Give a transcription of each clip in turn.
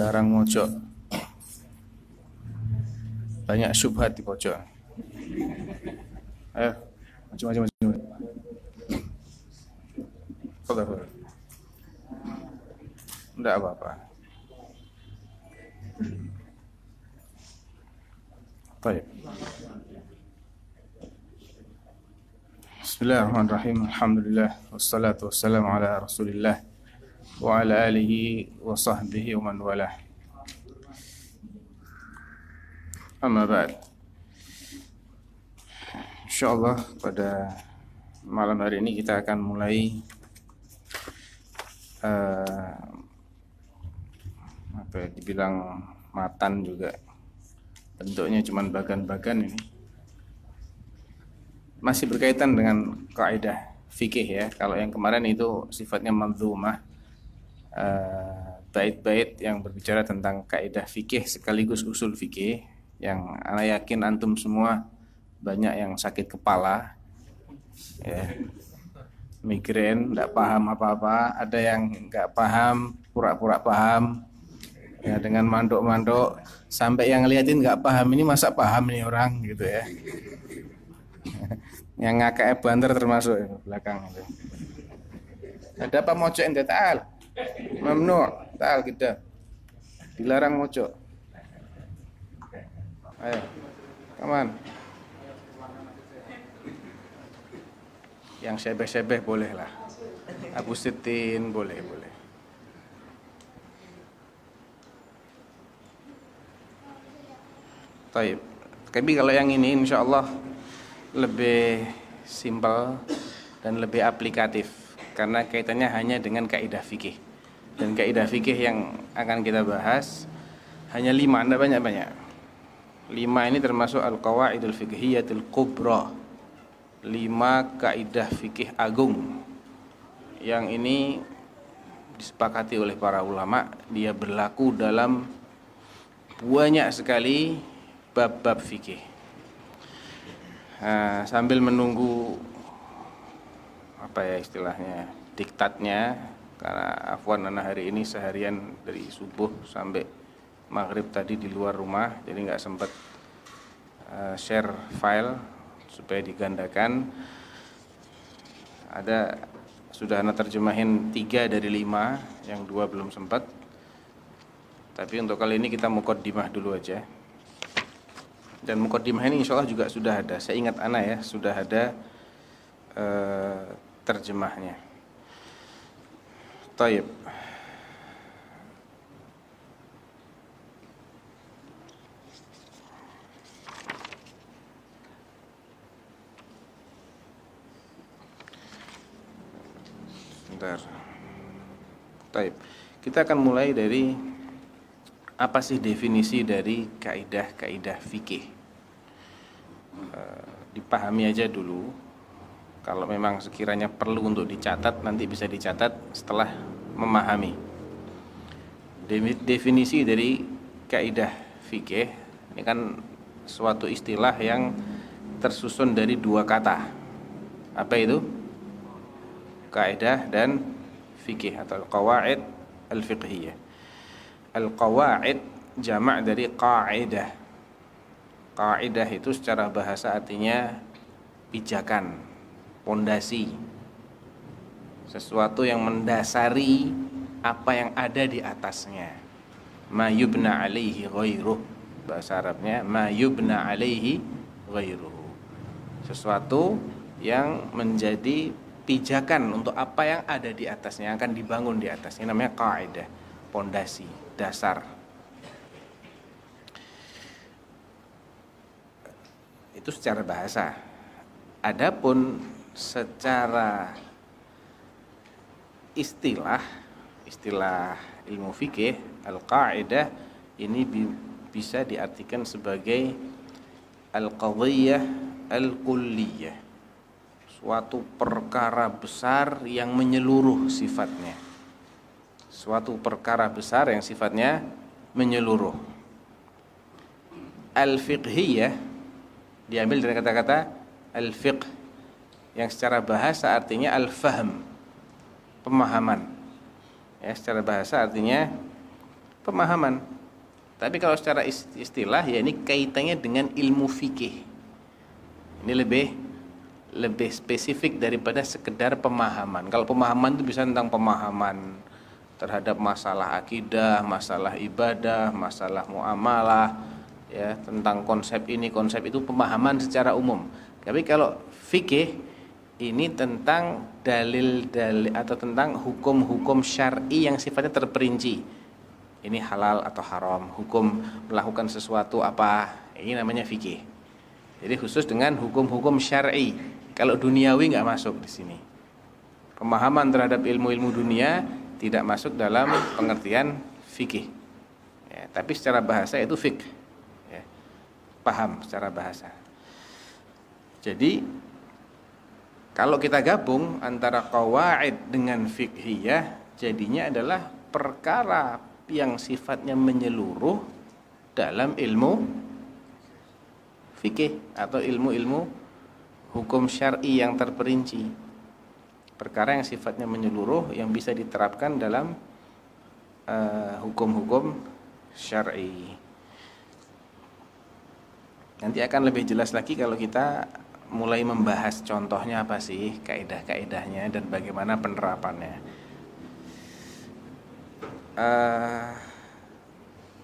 dilarang mojok banyak syubhat di pojok ayo maju maju maju fadal. Enggak apa-apa. Baik. Bismillahirrahmanirrahim. Alhamdulillah wassalatu wassalamu ala Rasulillah alihi wa sahbihi wa man walah. Amma ba'd. Insyaallah pada malam hari ini kita akan mulai uh, apa ya, dibilang matan juga bentuknya cuman bagan-bagan ini masih berkaitan dengan kaidah fikih ya kalau yang kemarin itu sifatnya manzumah uh, bait-bait yang berbicara tentang kaidah fikih sekaligus usul fikih yang anak yakin antum semua banyak yang sakit kepala ya migrain, tidak paham apa-apa, ada yang nggak paham, pura-pura paham, ya dengan mandok-mandok, sampai yang ngeliatin nggak paham ini masa paham nih orang gitu ya. yang ngakak banter termasuk belakang itu. Ada apa mojok ente taal? Mamnu, taal kita. Dilarang mojok. Ayo, kaman. yang sebeh-sebeh boleh lah Abu Sitin boleh boleh Taib. Tapi kalau yang ini insya Allah lebih simpel dan lebih aplikatif karena kaitannya hanya dengan kaidah fikih dan kaidah fikih yang akan kita bahas hanya lima, anda banyak-banyak. Lima ini termasuk al-qawaidul fikhiyatul kubra. Lima kaidah fikih agung yang ini disepakati oleh para ulama. Dia berlaku dalam banyak sekali bab-bab fikih. Nah, sambil menunggu apa ya istilahnya diktatnya karena afwan anak hari ini seharian dari subuh sampai maghrib tadi di luar rumah jadi nggak sempat uh, share file supaya digandakan. Ada sudah anak terjemahin tiga dari lima yang dua belum sempat tapi untuk kali ini kita mukaddimah dulu aja. Dan mukaddimah ini insya Allah juga sudah ada. Saya ingat anak ya sudah ada uh, terjemahnya Taib sebentar. Taib. Kita akan mulai dari apa sih definisi dari kaidah-kaidah fikih. E, dipahami aja dulu. Kalau memang sekiranya perlu untuk dicatat, nanti bisa dicatat setelah memahami. Definisi dari kaidah fikih ini kan suatu istilah yang tersusun dari dua kata. Apa itu? kaidah dan fikih atau qawaid al-fiqhiyah. Al-qawaid jamak dari qaidah. Kaidah itu secara bahasa artinya pijakan, pondasi. Sesuatu yang mendasari apa yang ada di atasnya. Ma yubna alaihi ghairuh. Bahasa Arabnya ma yubna alaihi ghairuh. Sesuatu yang menjadi pijakan untuk apa yang ada di atasnya yang akan dibangun di atasnya namanya kaidah pondasi dasar itu secara bahasa adapun secara istilah istilah ilmu fikih al-qaidah ini bi bisa diartikan sebagai al-qadhiyah al-kulliyah suatu perkara besar yang menyeluruh sifatnya. Suatu perkara besar yang sifatnya menyeluruh. Al-fiqhiyah diambil dari kata-kata al-fiqh yang secara bahasa artinya al-fahm, pemahaman. Ya, secara bahasa artinya pemahaman. Tapi kalau secara istilah ya ini kaitannya dengan ilmu fikih. Ini lebih lebih spesifik daripada sekedar pemahaman. Kalau pemahaman itu bisa tentang pemahaman terhadap masalah akidah, masalah ibadah, masalah muamalah, ya tentang konsep ini, konsep itu pemahaman secara umum. Tapi kalau fikih ini tentang dalil-dalil atau tentang hukum-hukum syar'i yang sifatnya terperinci. Ini halal atau haram, hukum melakukan sesuatu apa, ini namanya fikih. Jadi khusus dengan hukum-hukum syar'i kalau duniawi nggak masuk di sini. Pemahaman terhadap ilmu-ilmu dunia tidak masuk dalam pengertian fikih. Ya, tapi secara bahasa itu fik. Ya, paham secara bahasa. Jadi kalau kita gabung antara qawaid dengan fikhiyah jadinya adalah perkara yang sifatnya menyeluruh dalam ilmu fikih atau ilmu-ilmu hukum syar'i yang terperinci. Perkara yang sifatnya menyeluruh yang bisa diterapkan dalam eh, hukum-hukum uh, syar'i. Nanti akan lebih jelas lagi kalau kita mulai membahas contohnya apa sih kaidah-kaidahnya dan bagaimana penerapannya uh,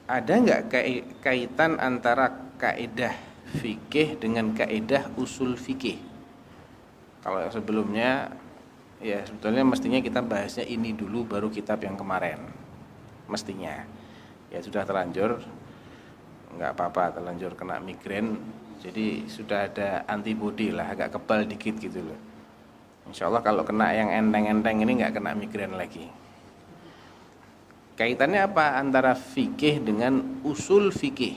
ada nggak kaitan antara kaidah fikih dengan kaidah usul fikih. Kalau sebelumnya ya sebetulnya mestinya kita bahasnya ini dulu baru kitab yang kemarin. Mestinya. Ya sudah terlanjur nggak apa-apa terlanjur kena migrain jadi sudah ada antibody lah agak kebal dikit gitu loh. Insya Allah kalau kena yang enteng-enteng ini nggak kena migrain lagi. Kaitannya apa antara fikih dengan usul fikih?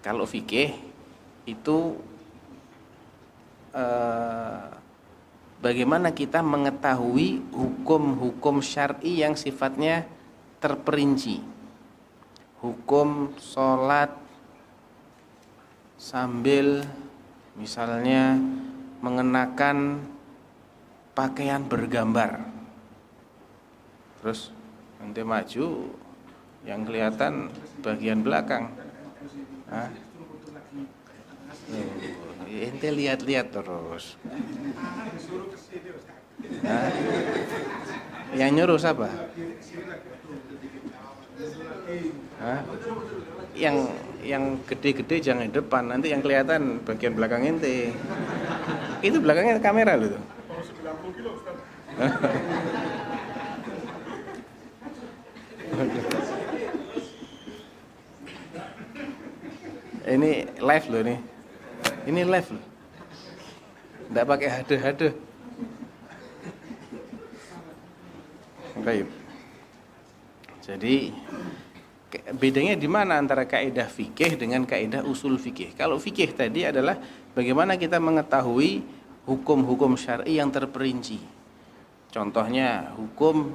Kalau fikih itu eh, bagaimana kita mengetahui hukum-hukum syar'i yang sifatnya terperinci. Hukum sholat sambil misalnya mengenakan pakaian bergambar. Terus nanti maju yang kelihatan bagian belakang Hah? Ente lihat-lihat terus. Yang nyuruh siapa? Yang yang gede-gede jangan di depan, nanti yang kelihatan bagian belakang ente. Itu belakangnya kamera loh. ini live loh ini. Ini live loh tidak pakai hade-hade baik. Jadi bedanya di mana antara kaidah fikih dengan kaidah usul fikih kalau fikih tadi adalah bagaimana kita mengetahui hukum-hukum syar'i yang terperinci contohnya hukum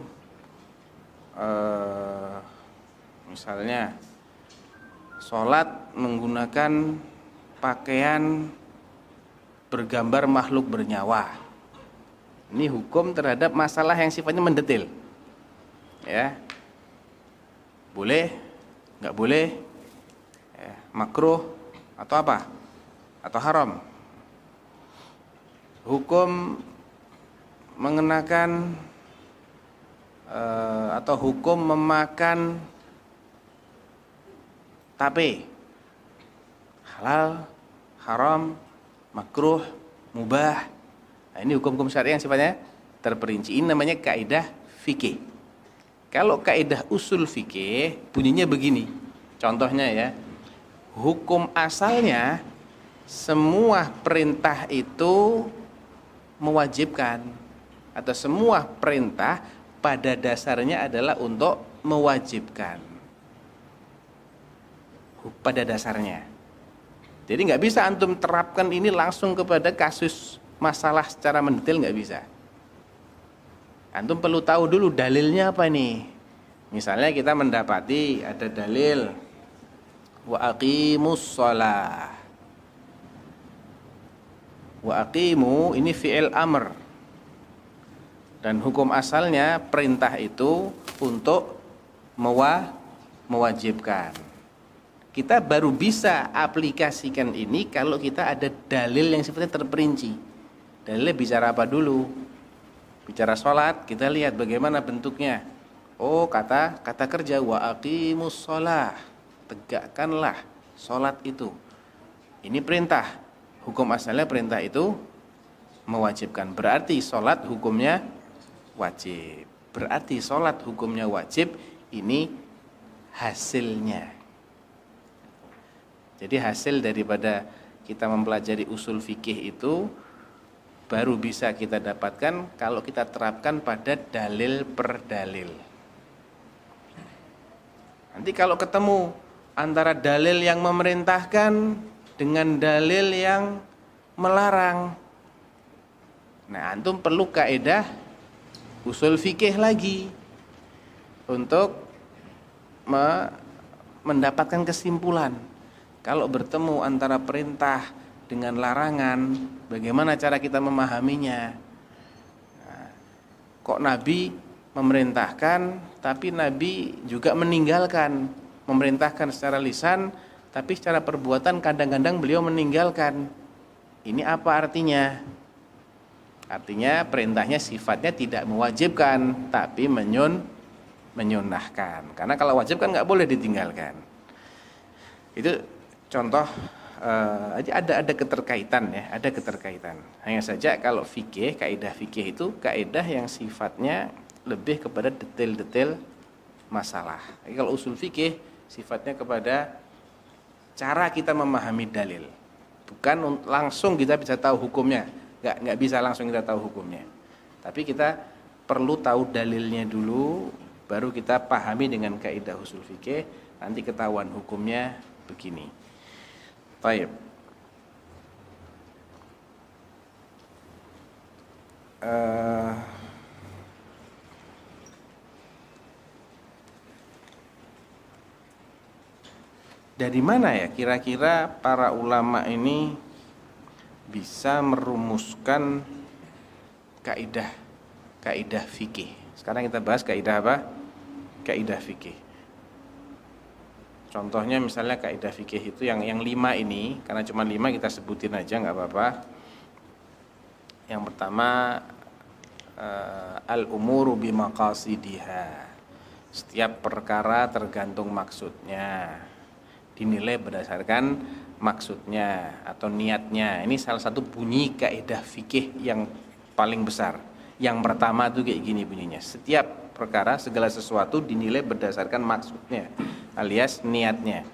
eh, misalnya sholat menggunakan pakaian bergambar makhluk bernyawa. Ini hukum terhadap masalah yang sifatnya mendetil. Ya. Boleh, nggak boleh, ya, makruh atau apa? Atau haram. Hukum mengenakan uh, atau hukum memakan tapi halal, haram, makruh, mubah. Nah, ini hukum-hukum syariah yang sifatnya terperinci. Ini namanya kaidah fikih. Kalau kaidah usul fikih bunyinya begini. Contohnya ya. Hukum asalnya semua perintah itu mewajibkan atau semua perintah pada dasarnya adalah untuk mewajibkan pada dasarnya. Jadi nggak bisa antum terapkan ini langsung kepada kasus masalah secara mendetail nggak bisa. Antum perlu tahu dulu dalilnya apa nih. Misalnya kita mendapati ada dalil wa aqimus shalah. Wa aqimu ini fi'il amr. Dan hukum asalnya perintah itu untuk mewa, mewajibkan. Kita baru bisa aplikasikan ini kalau kita ada dalil yang sifatnya terperinci. Dalilnya bicara apa dulu? Bicara sholat, kita lihat bagaimana bentuknya. Oh, kata kata kerja wa aqimus sholah. Tegakkanlah sholat itu. Ini perintah. Hukum asalnya perintah itu mewajibkan. Berarti sholat hukumnya wajib. Berarti sholat hukumnya wajib. Ini hasilnya. Jadi hasil daripada kita mempelajari usul fikih itu baru bisa kita dapatkan kalau kita terapkan pada dalil per dalil. Nanti kalau ketemu antara dalil yang memerintahkan dengan dalil yang melarang. Nah, antum perlu kaidah usul fikih lagi untuk mendapatkan kesimpulan. Kalau bertemu antara perintah dengan larangan, bagaimana cara kita memahaminya? Nah, kok Nabi memerintahkan, tapi Nabi juga meninggalkan, memerintahkan secara lisan, tapi secara perbuatan kadang-kadang beliau meninggalkan. Ini apa artinya? Artinya perintahnya sifatnya tidak mewajibkan, tapi menyun menyunahkan. Karena kalau wajib kan nggak boleh ditinggalkan. Itu contoh uh, ada ada keterkaitan ya, ada keterkaitan. Hanya saja kalau fikih, kaidah fikih itu kaidah yang sifatnya lebih kepada detail-detail masalah. Jadi kalau usul fikih sifatnya kepada cara kita memahami dalil. Bukan langsung kita bisa tahu hukumnya, nggak nggak bisa langsung kita tahu hukumnya. Tapi kita perlu tahu dalilnya dulu, baru kita pahami dengan kaidah usul fikih, nanti ketahuan hukumnya begini. Baik. Uh, dari mana ya kira-kira para ulama ini bisa merumuskan kaidah kaidah fikih. Sekarang kita bahas kaidah apa? Kaidah fikih. Contohnya misalnya kaidah fikih itu yang yang lima ini, karena cuma lima kita sebutin aja nggak apa-apa. Yang pertama uh, al umuru bimaqasidiha. Setiap perkara tergantung maksudnya. Dinilai berdasarkan maksudnya atau niatnya. Ini salah satu bunyi kaidah fikih yang paling besar. Yang pertama itu kayak gini bunyinya. Setiap perkara segala sesuatu dinilai berdasarkan maksudnya alias niatnya.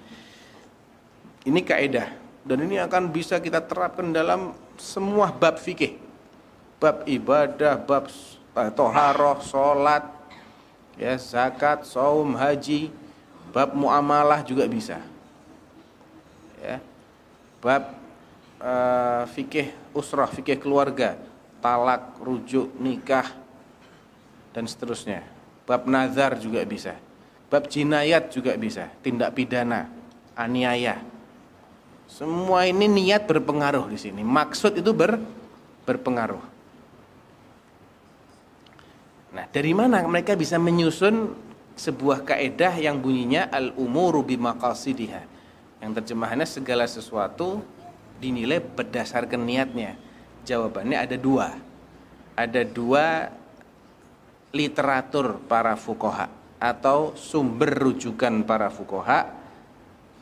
Ini kaidah dan ini akan bisa kita terapkan dalam semua bab fikih. Bab ibadah, bab eh, toharoh, sholat, ya zakat, saum, haji, bab muamalah juga bisa. Ya. Bab uh, fikih usrah, fikih keluarga, talak, rujuk, nikah dan seterusnya. Bab nazar juga bisa. Bab jinayat juga bisa, tindak pidana, aniaya. Semua ini niat berpengaruh di sini. Maksud itu ber, berpengaruh. Nah, dari mana mereka bisa menyusun sebuah kaedah yang bunyinya al-umuru bimaqasidiha. Yang terjemahannya segala sesuatu dinilai berdasarkan niatnya. Jawabannya ada dua. Ada dua literatur para fukoha atau sumber rujukan para fukoha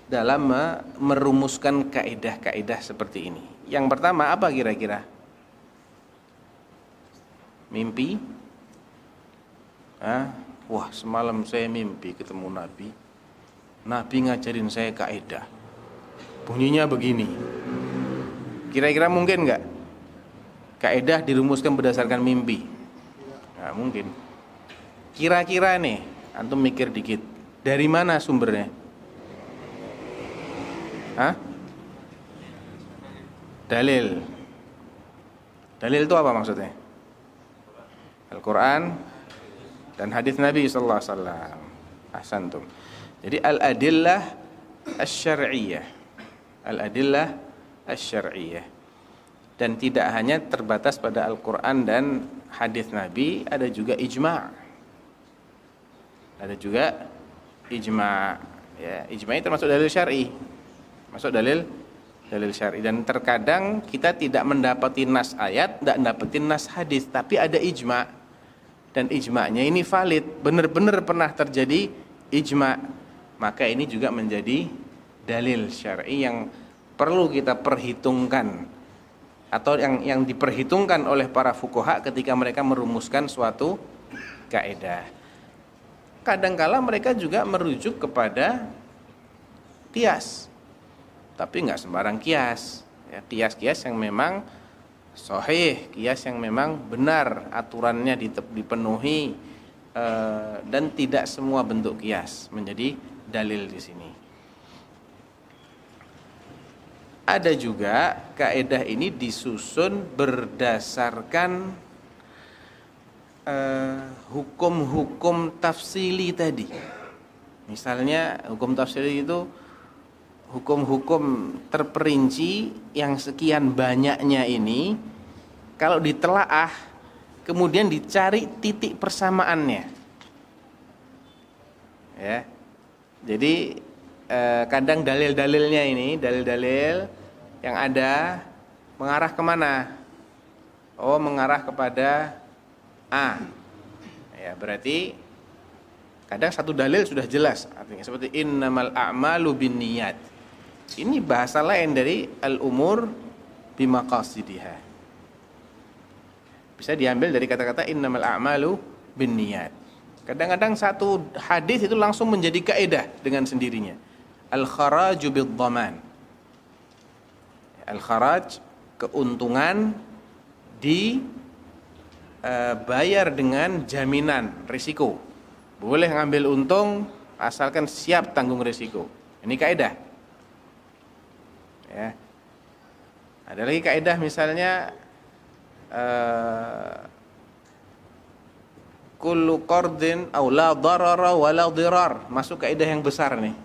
dalam merumuskan kaidah-kaidah seperti ini. Yang pertama apa kira-kira? Mimpi? Hah? Wah semalam saya mimpi ketemu Nabi. Nabi ngajarin saya kaidah. Bunyinya begini. Kira-kira mungkin nggak? Kaidah dirumuskan berdasarkan mimpi. Nggak mungkin. Kira-kira nih Antum mikir dikit. Dari mana sumbernya? Hah? Dalil. Dalil itu apa maksudnya? Al-Quran dan hadis Nabi sallallahu alaihi wasallam. Ahsantum. Jadi al-adillah asy-syar'iyyah. Al-adillah asy-syar'iyyah. Dan tidak hanya terbatas pada Al-Quran dan hadis Nabi, ada juga ijma' Ada juga ijma ya ijma itu termasuk dalil syar'i. Masuk dalil dalil syar'i. Dan terkadang kita tidak mendapati nas ayat tidak mendapatin nas hadis tapi ada ijma. Dan ijma'nya ini valid. Benar-benar pernah terjadi ijma. Maka ini juga menjadi dalil syar'i yang perlu kita perhitungkan. Atau yang yang diperhitungkan oleh para fukoha ketika mereka merumuskan suatu kaidah. Kadangkala mereka juga merujuk kepada kias, tapi nggak sembarang kias. Ya, kias-kias yang memang sohih, kias yang memang benar aturannya dipenuhi eh, dan tidak semua bentuk kias menjadi dalil di sini. Ada juga kaidah ini disusun berdasarkan hukum-hukum uh, tafsili tadi. Misalnya hukum tafsili itu hukum-hukum terperinci yang sekian banyaknya ini kalau ditelaah kemudian dicari titik persamaannya. Ya. Jadi eh, kadang dalil-dalilnya ini, dalil-dalil yang ada mengarah ke mana? Oh, mengarah kepada A. Ya, berarti kadang satu dalil sudah jelas artinya seperti innamal a'malu binniyat. Ini bahasa lain dari al-umur bimaqasidiha. Bisa diambil dari kata-kata innamal a'malu binniyat. Kadang-kadang satu hadis itu langsung menjadi kaidah dengan sendirinya. Al-kharaju bid-dhaman al-kharaj keuntungan dibayar e, dengan jaminan risiko. Boleh ngambil untung asalkan siap tanggung risiko. Ini kaidah. Ya. Ada lagi kaidah misalnya uh, kullu qardin aw la darara wa la dirar. Masuk kaidah yang besar nih.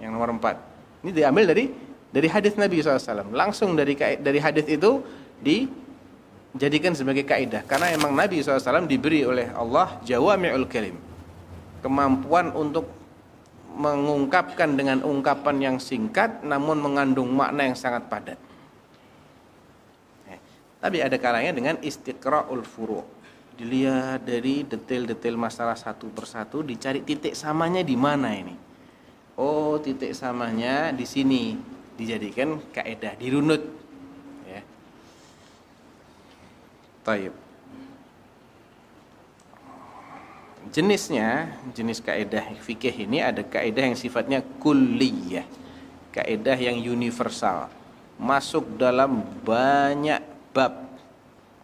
Yang nomor empat. Ini diambil dari dari hadis Nabi SAW. Langsung dari dari hadis itu dijadikan sebagai kaidah. Karena emang Nabi SAW diberi oleh Allah jawami'ul kalim. Kemampuan untuk mengungkapkan dengan ungkapan yang singkat namun mengandung makna yang sangat padat. Eh, tapi ada kalanya dengan istiqra'ul furu' dilihat dari detail-detail masalah satu persatu dicari titik samanya di mana ini. Oh titik samanya di sini. Dijadikan kaidah dirunut ya. Taib. Jenisnya, jenis kaidah fikih ini ada kaidah yang sifatnya kulliyah. Kaidah yang universal. Masuk dalam banyak bab.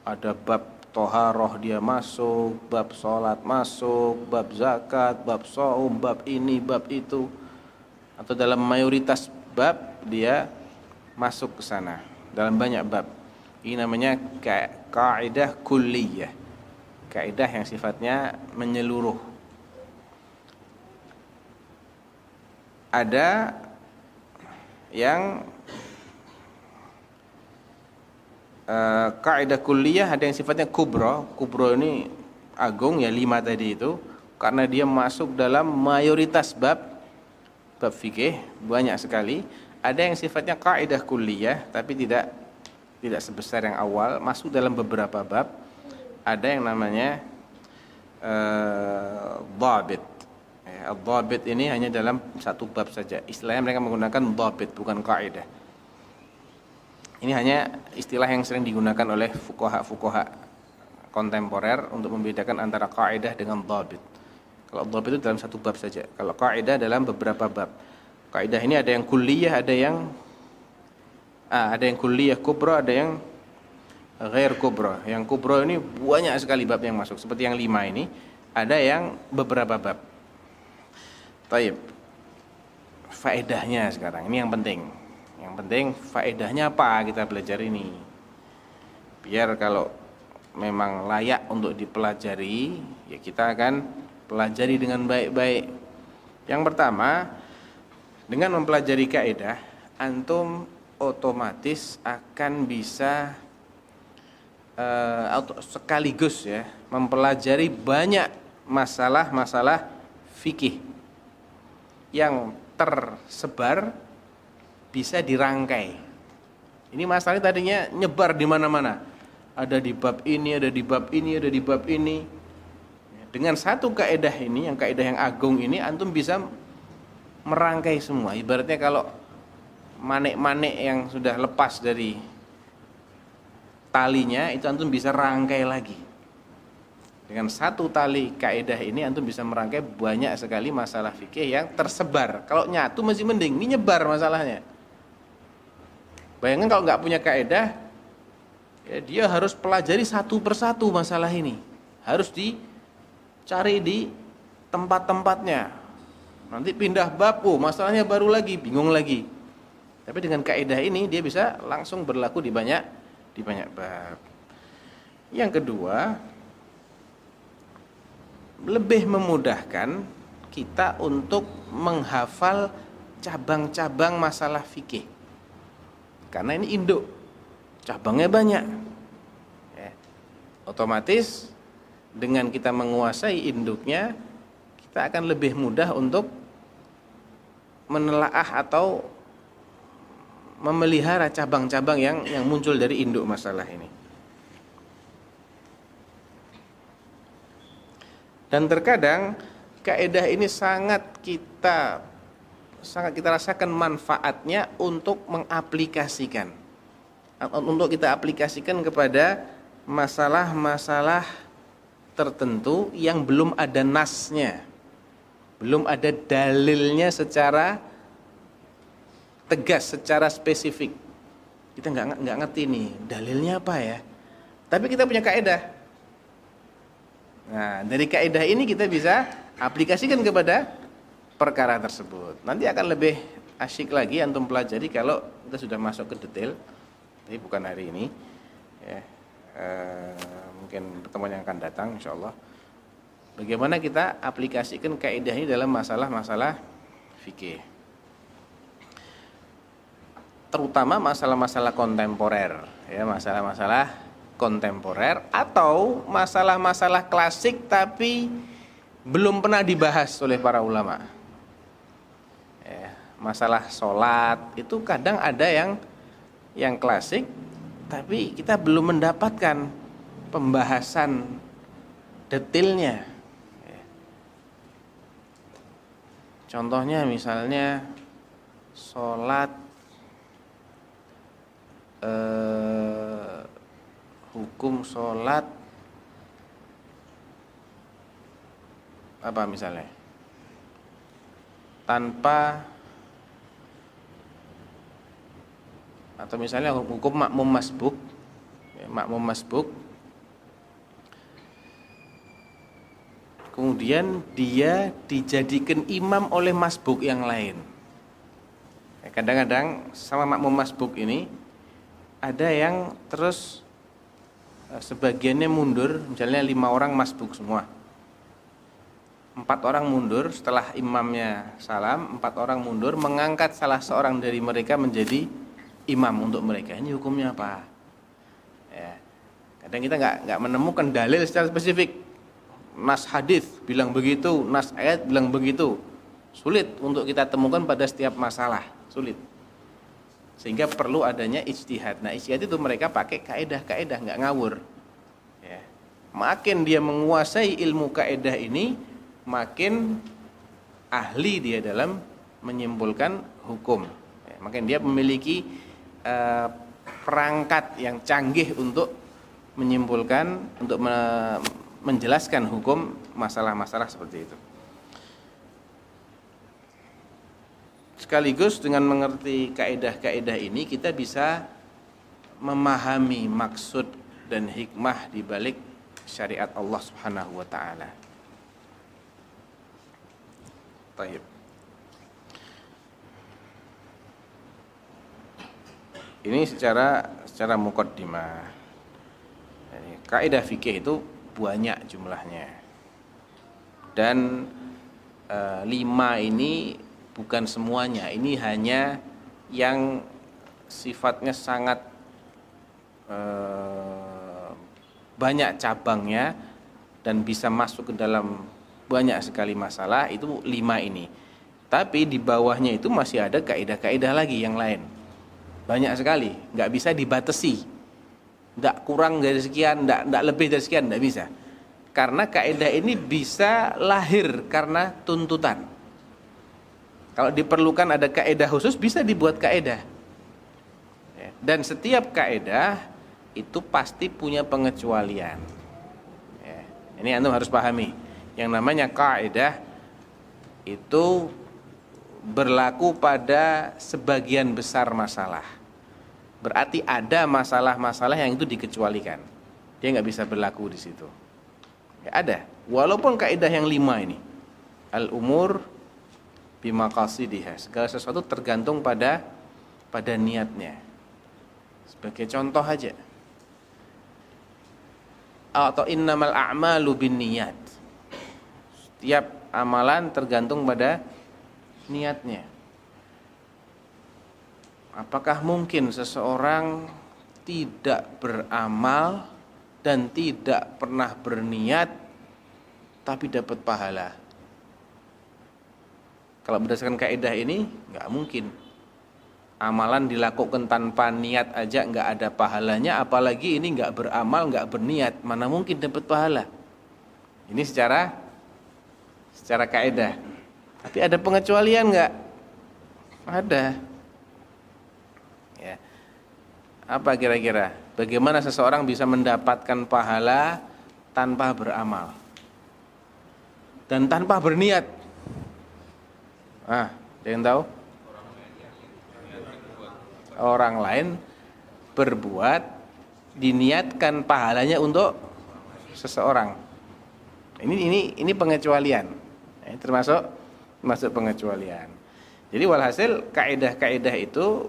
Ada bab toharoh dia masuk, bab sholat masuk, bab zakat, bab saum, bab ini, bab itu. Atau dalam mayoritas bab dia masuk ke sana dalam banyak bab. Ini namanya kaidah kulliyah. Kaidah yang sifatnya menyeluruh. Ada yang uh, kaidah kulliyah ada yang sifatnya kubro. Kubro ini agung ya lima tadi itu karena dia masuk dalam mayoritas bab bab fikih banyak sekali ada yang sifatnya kaidah kuliah tapi tidak tidak sebesar yang awal masuk dalam beberapa bab. Ada yang namanya uh, dhabit. Ya, dhabit ini hanya dalam satu bab saja. Istilahnya mereka menggunakan dhabit bukan kaidah. Ini hanya istilah yang sering digunakan oleh fukoha-fukoha kontemporer untuk membedakan antara kaidah dengan dhabit. Kalau dhabit itu dalam satu bab saja. Kalau kaidah dalam beberapa bab. Kaidah ini ada yang kuliah, ada yang ah, ada yang kuliah kubro, ada yang ghair kubro. Yang kubro ini banyak sekali bab yang masuk. Seperti yang lima ini, ada yang beberapa bab. Taib. Faedahnya sekarang, ini yang penting. Yang penting faedahnya apa kita belajar ini. Biar kalau memang layak untuk dipelajari, ya kita akan pelajari dengan baik-baik. Yang pertama, dengan mempelajari kaidah, antum otomatis akan bisa uh, sekaligus ya mempelajari banyak masalah-masalah fikih. yang tersebar bisa dirangkai. Ini masalahnya tadinya nyebar di mana-mana. Ada di bab ini, ada di bab ini, ada di bab ini. Dengan satu kaidah ini, yang kaidah yang agung ini, antum bisa merangkai semua. Ibaratnya kalau manik-manik yang sudah lepas dari talinya, itu antum bisa rangkai lagi. Dengan satu tali kaidah ini antum bisa merangkai banyak sekali masalah fikih yang tersebar. Kalau nyatu masih mending, ini nyebar masalahnya. Bayangkan kalau nggak punya kaidah, ya dia harus pelajari satu persatu masalah ini. Harus dicari di tempat-tempatnya. Nanti pindah bab, oh, masalahnya baru lagi, bingung lagi. Tapi dengan kaidah ini dia bisa langsung berlaku di banyak di banyak bab. Yang kedua, lebih memudahkan kita untuk menghafal cabang-cabang masalah fikih karena ini induk cabangnya banyak ya. otomatis dengan kita menguasai induknya kita akan lebih mudah untuk menelaah atau memelihara cabang-cabang yang yang muncul dari induk masalah ini. Dan terkadang kaidah ini sangat kita sangat kita rasakan manfaatnya untuk mengaplikasikan. Untuk kita aplikasikan kepada masalah-masalah tertentu yang belum ada nasnya belum ada dalilnya secara tegas secara spesifik kita nggak nggak ngerti nih dalilnya apa ya tapi kita punya kaidah nah dari kaidah ini kita bisa aplikasikan kepada perkara tersebut. Nanti akan lebih asyik lagi antum pelajari kalau kita sudah masuk ke detail. Tapi bukan hari ini. Ya. E, mungkin pertemuan yang akan datang insyaallah. Bagaimana kita aplikasikan kaidah ini dalam masalah-masalah fikih. Terutama masalah-masalah kontemporer, ya, masalah-masalah kontemporer atau masalah-masalah klasik tapi belum pernah dibahas oleh para ulama. Masalah sholat itu kadang ada yang yang klasik tapi kita belum mendapatkan pembahasan detailnya contohnya misalnya sholat eh, hukum sholat apa misalnya? Tanpa atau misalnya hukum makmum masbuk ya, makmum masbuk. Kemudian dia dijadikan imam oleh masbuk yang lain. Ya, kadang-kadang sama makmum masbuk ini ada yang terus eh, sebagiannya mundur misalnya lima orang masbuk semua. Empat orang mundur setelah imamnya salam empat orang mundur mengangkat salah seorang dari mereka menjadi imam untuk mereka. Ini hukumnya apa? Ya. Kadang kita nggak nggak menemukan dalil secara spesifik. Nas hadis bilang begitu nas ayat bilang begitu. Sulit untuk kita temukan pada setiap masalah sulit sehingga perlu adanya ijtihad nah ijtihad itu mereka pakai kaedah kaedah nggak ngawur ya. makin dia menguasai ilmu kaedah ini makin ahli dia dalam menyimpulkan hukum ya, makin dia memiliki Eh, perangkat yang canggih untuk menyimpulkan untuk menjelaskan hukum masalah-masalah seperti itu. Sekaligus dengan mengerti kaidah-kaidah ini kita bisa memahami maksud dan hikmah di balik syariat Allah Subhanahu wa taala. Baik. Ini secara secara mukaddimah. Kaidah fikih itu banyak jumlahnya. Dan e, lima ini bukan semuanya. Ini hanya yang sifatnya sangat e, banyak cabangnya dan bisa masuk ke dalam banyak sekali masalah itu lima ini. Tapi di bawahnya itu masih ada kaidah-kaidah lagi yang lain. Banyak sekali, nggak bisa dibatasi. Nggak kurang dari sekian, nggak, nggak lebih dari sekian, nggak bisa. Karena kaidah ini bisa lahir karena tuntutan. Kalau diperlukan ada kaidah khusus bisa dibuat kaidah. Ya, dan setiap kaidah itu pasti punya pengecualian. Ya, ini antum harus pahami. Yang namanya kaidah itu berlaku pada sebagian besar masalah. Berarti ada masalah-masalah yang itu dikecualikan. Dia nggak bisa berlaku di situ. Ya, ada. Walaupun kaidah yang lima ini, al umur bimaqasidiha. Segala sesuatu tergantung pada pada niatnya. Sebagai contoh aja. Atau innamal a'malu bin niat. Setiap amalan tergantung pada niatnya. Apakah mungkin seseorang tidak beramal dan tidak pernah berniat tapi dapat pahala? Kalau berdasarkan kaidah ini nggak mungkin. Amalan dilakukan tanpa niat aja nggak ada pahalanya, apalagi ini nggak beramal, nggak berniat, mana mungkin dapat pahala? Ini secara secara kaidah. Tapi ada pengecualian nggak? Ada. Ya. Apa kira-kira? Bagaimana seseorang bisa mendapatkan pahala tanpa beramal? Dan tanpa berniat. Ah, ada yang tahu? Orang lain berbuat diniatkan pahalanya untuk seseorang. Ini ini ini pengecualian. Eh, termasuk masuk pengecualian. Jadi walhasil kaidah-kaidah itu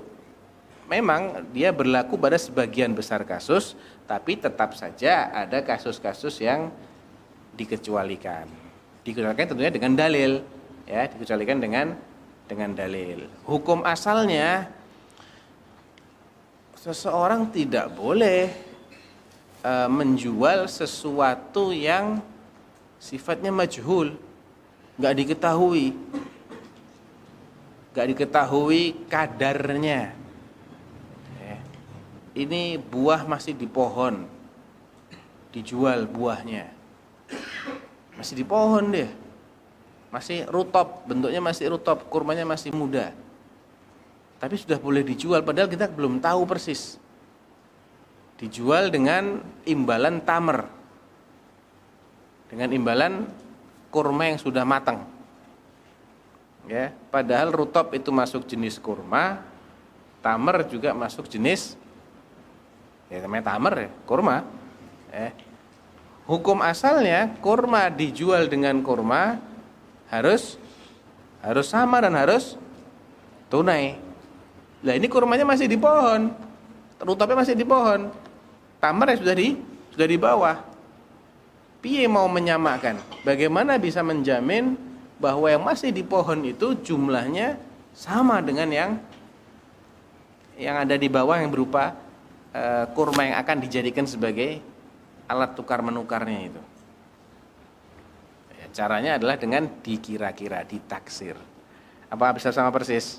memang dia berlaku pada sebagian besar kasus, tapi tetap saja ada kasus-kasus yang dikecualikan. Dikecualikan tentunya dengan dalil, ya, dikecualikan dengan dengan dalil. Hukum asalnya seseorang tidak boleh e, menjual sesuatu yang sifatnya majhul. Nggak diketahui. Nggak diketahui kadarnya. Eh, ini buah masih di pohon. Dijual buahnya. Masih di pohon deh masih rutop bentuknya masih rutop kurmanya masih muda tapi sudah boleh dijual padahal kita belum tahu persis dijual dengan imbalan tamer dengan imbalan kurma yang sudah matang. Ya, padahal rutop itu masuk jenis kurma, tamer juga masuk jenis ya namanya tamer ya, kurma. Eh, hukum asalnya kurma dijual dengan kurma harus harus sama dan harus tunai. Nah ini kurmanya masih di pohon, rutopnya masih di pohon, tamer ya sudah di sudah di bawah piye mau menyamakan? Bagaimana bisa menjamin bahwa yang masih di pohon itu jumlahnya sama dengan yang yang ada di bawah yang berupa e, kurma yang akan dijadikan sebagai alat tukar menukarnya itu. Ya, caranya adalah dengan dikira-kira, ditaksir. Apa bisa sama persis?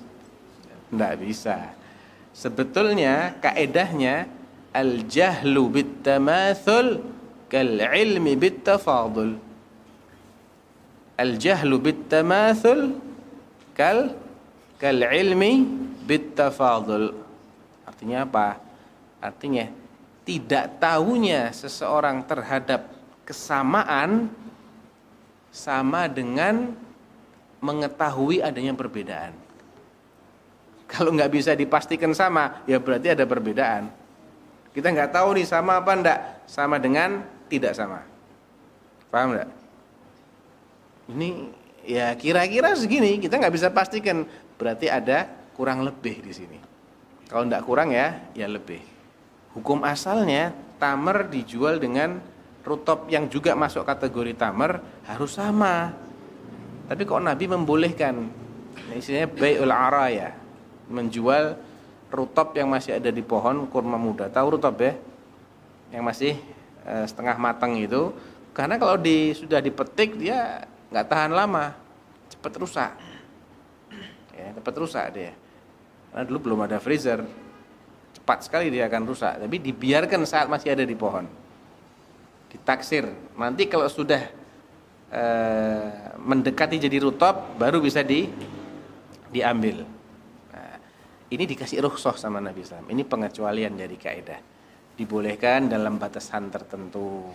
Tidak bisa. Sebetulnya kaedahnya al-jahlu bit tamathul kal ilmi bit tafadul al jahlu bit tamathul kal kal ilmi bit tafadul artinya apa artinya tidak tahunya seseorang terhadap kesamaan sama dengan mengetahui adanya perbedaan. Kalau nggak bisa dipastikan sama, ya berarti ada perbedaan. Kita nggak tahu nih sama apa enggak, sama dengan tidak sama. Paham enggak? Ini ya kira-kira segini, kita nggak bisa pastikan. Berarti ada kurang lebih di sini. Kalau enggak kurang ya, ya lebih. Hukum asalnya tamer dijual dengan rutop yang juga masuk kategori tamer harus sama. Tapi kok Nabi membolehkan? Ini istilahnya bayul araya, menjual rutop yang masih ada di pohon kurma muda. Tahu rutop ya? Yang masih Eh, setengah matang itu karena kalau di sudah dipetik dia nggak tahan lama cepat rusak ya, cepat rusak dia. Karena dulu belum ada freezer, cepat sekali dia akan rusak. Tapi dibiarkan saat masih ada di pohon, ditaksir. Nanti kalau sudah e, mendekati jadi rutop, baru bisa di diambil. Nah, ini dikasih rukhsah sama Nabi SAW. Ini pengecualian dari kaidah. Dibolehkan dalam batasan tertentu.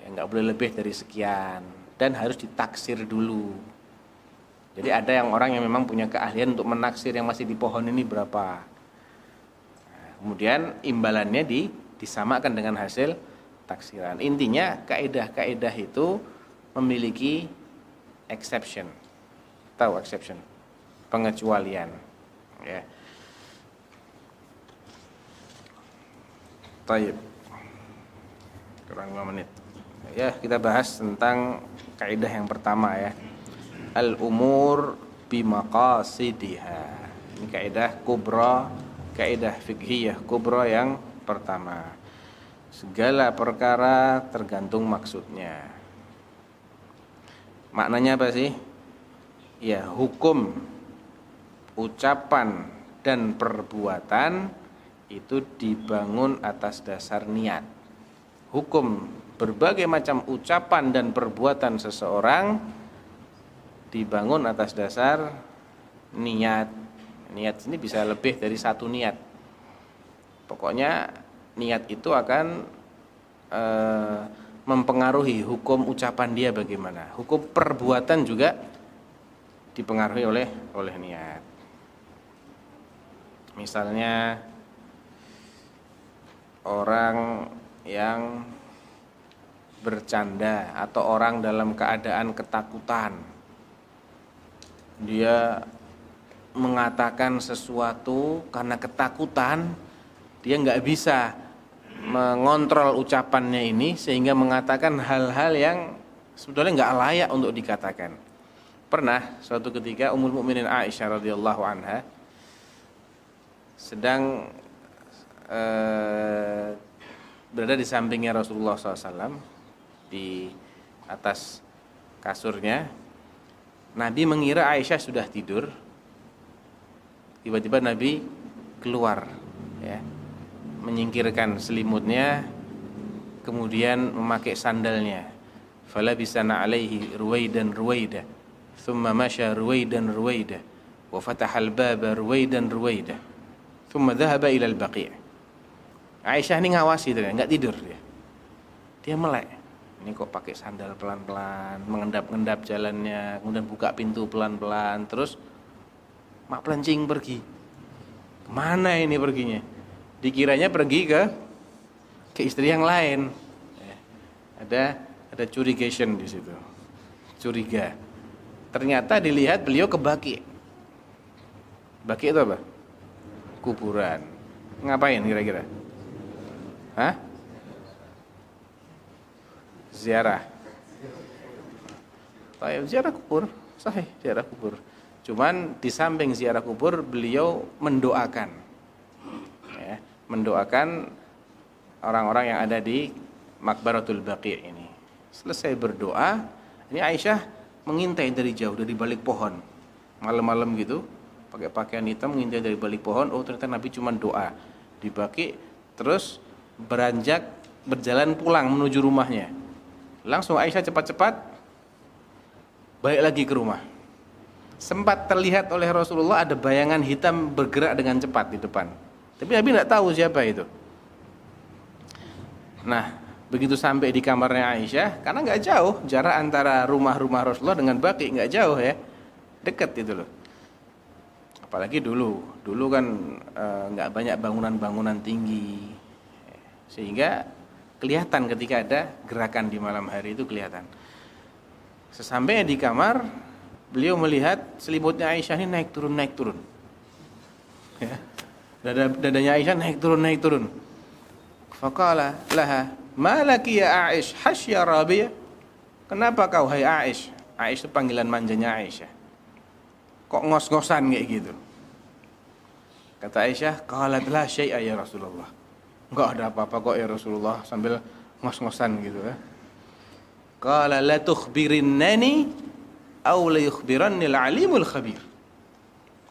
Ya, nggak boleh lebih dari sekian dan harus ditaksir dulu jadi ada yang orang yang memang punya keahlian untuk menaksir yang masih di pohon ini berapa. Nah, kemudian imbalannya di, disamakan dengan hasil taksiran. Intinya kaedah-kaedah itu memiliki exception. Tahu exception? Pengecualian. Ya. Taib. Kurang 5 menit. Ya, kita bahas tentang kaidah yang pertama ya al-umur bimaqasidiha. Ini kaidah kubra, kaidah fikhiyah kubra yang pertama. Segala perkara tergantung maksudnya. Maknanya apa sih? Ya, hukum ucapan dan perbuatan itu dibangun atas dasar niat. Hukum berbagai macam ucapan dan perbuatan seseorang dibangun atas dasar niat. Niat ini bisa lebih dari satu niat. Pokoknya niat itu akan e, mempengaruhi hukum ucapan dia bagaimana. Hukum perbuatan juga dipengaruhi oleh oleh niat. Misalnya orang yang bercanda atau orang dalam keadaan ketakutan dia mengatakan sesuatu karena ketakutan dia nggak bisa mengontrol ucapannya ini sehingga mengatakan hal-hal yang sebetulnya nggak layak untuk dikatakan. Pernah suatu ketika Ummul Mukminin Aisyah radhiyallahu anha sedang eh, berada di sampingnya Rasulullah SAW di atas kasurnya Nabi mengira Aisyah sudah tidur. Tiba-tiba Nabi keluar ya. Menyingkirkan selimutnya kemudian memakai sandalnya. Fala bisana alaihi ruwaidan ruwaida. Thumma masya ruwaidan ruwaida. Wa fataha al-baba ruwaidan ruwaida. Thumma dhahaba ila al-baqi'. Aisyah ini ngawasi dia, enggak tidur dia. Dia melek ini kok pakai sandal pelan-pelan mengendap-endap jalannya kemudian buka pintu pelan-pelan terus mak pelancing pergi ke mana ini perginya dikiranya pergi ke ke istri yang lain ya, ada ada curigation di situ curiga ternyata dilihat beliau ke baki baki itu apa kuburan ngapain kira-kira Hah? ziarah. Tayyib ziarah kubur, sahih ziarah kubur. Cuman di samping ziarah kubur beliau mendoakan. Mendoakan orang-orang yang ada di Makbaratul Baqi ini. Selesai berdoa, ini Aisyah mengintai dari jauh dari balik pohon. Malam-malam gitu, pakai pakaian hitam mengintai dari balik pohon. Oh, ternyata Nabi cuma doa di Baqi terus beranjak berjalan pulang menuju rumahnya. Langsung Aisyah cepat-cepat balik lagi ke rumah. Sempat terlihat oleh Rasulullah ada bayangan hitam bergerak dengan cepat di depan. Tapi Nabi tidak tahu siapa itu. Nah, begitu sampai di kamarnya Aisyah, karena nggak jauh jarak antara rumah-rumah Rasulullah dengan Baki nggak jauh ya, dekat itu loh. Apalagi dulu, dulu kan eh, nggak e, banyak bangunan-bangunan tinggi, sehingga kelihatan ketika ada gerakan di malam hari itu kelihatan. Sesampainya di kamar, beliau melihat selimutnya Aisyah ini naik turun naik turun. Ya. Dada, dadanya Aisyah naik turun naik turun. Fakala laha, malaki ya Aish hasya Rabia. Kenapa kau hai Aish? Aish itu panggilan manjanya Aisyah. Kok ngos-ngosan kayak gitu? Kata Aisyah, qalat la syai'a ya Rasulullah enggak ada apa-apa kok ya Rasulullah sambil ngos-ngosan gitu ya. Qala la tukhbirinnani aw la yukhbiranni al-alimul khabir.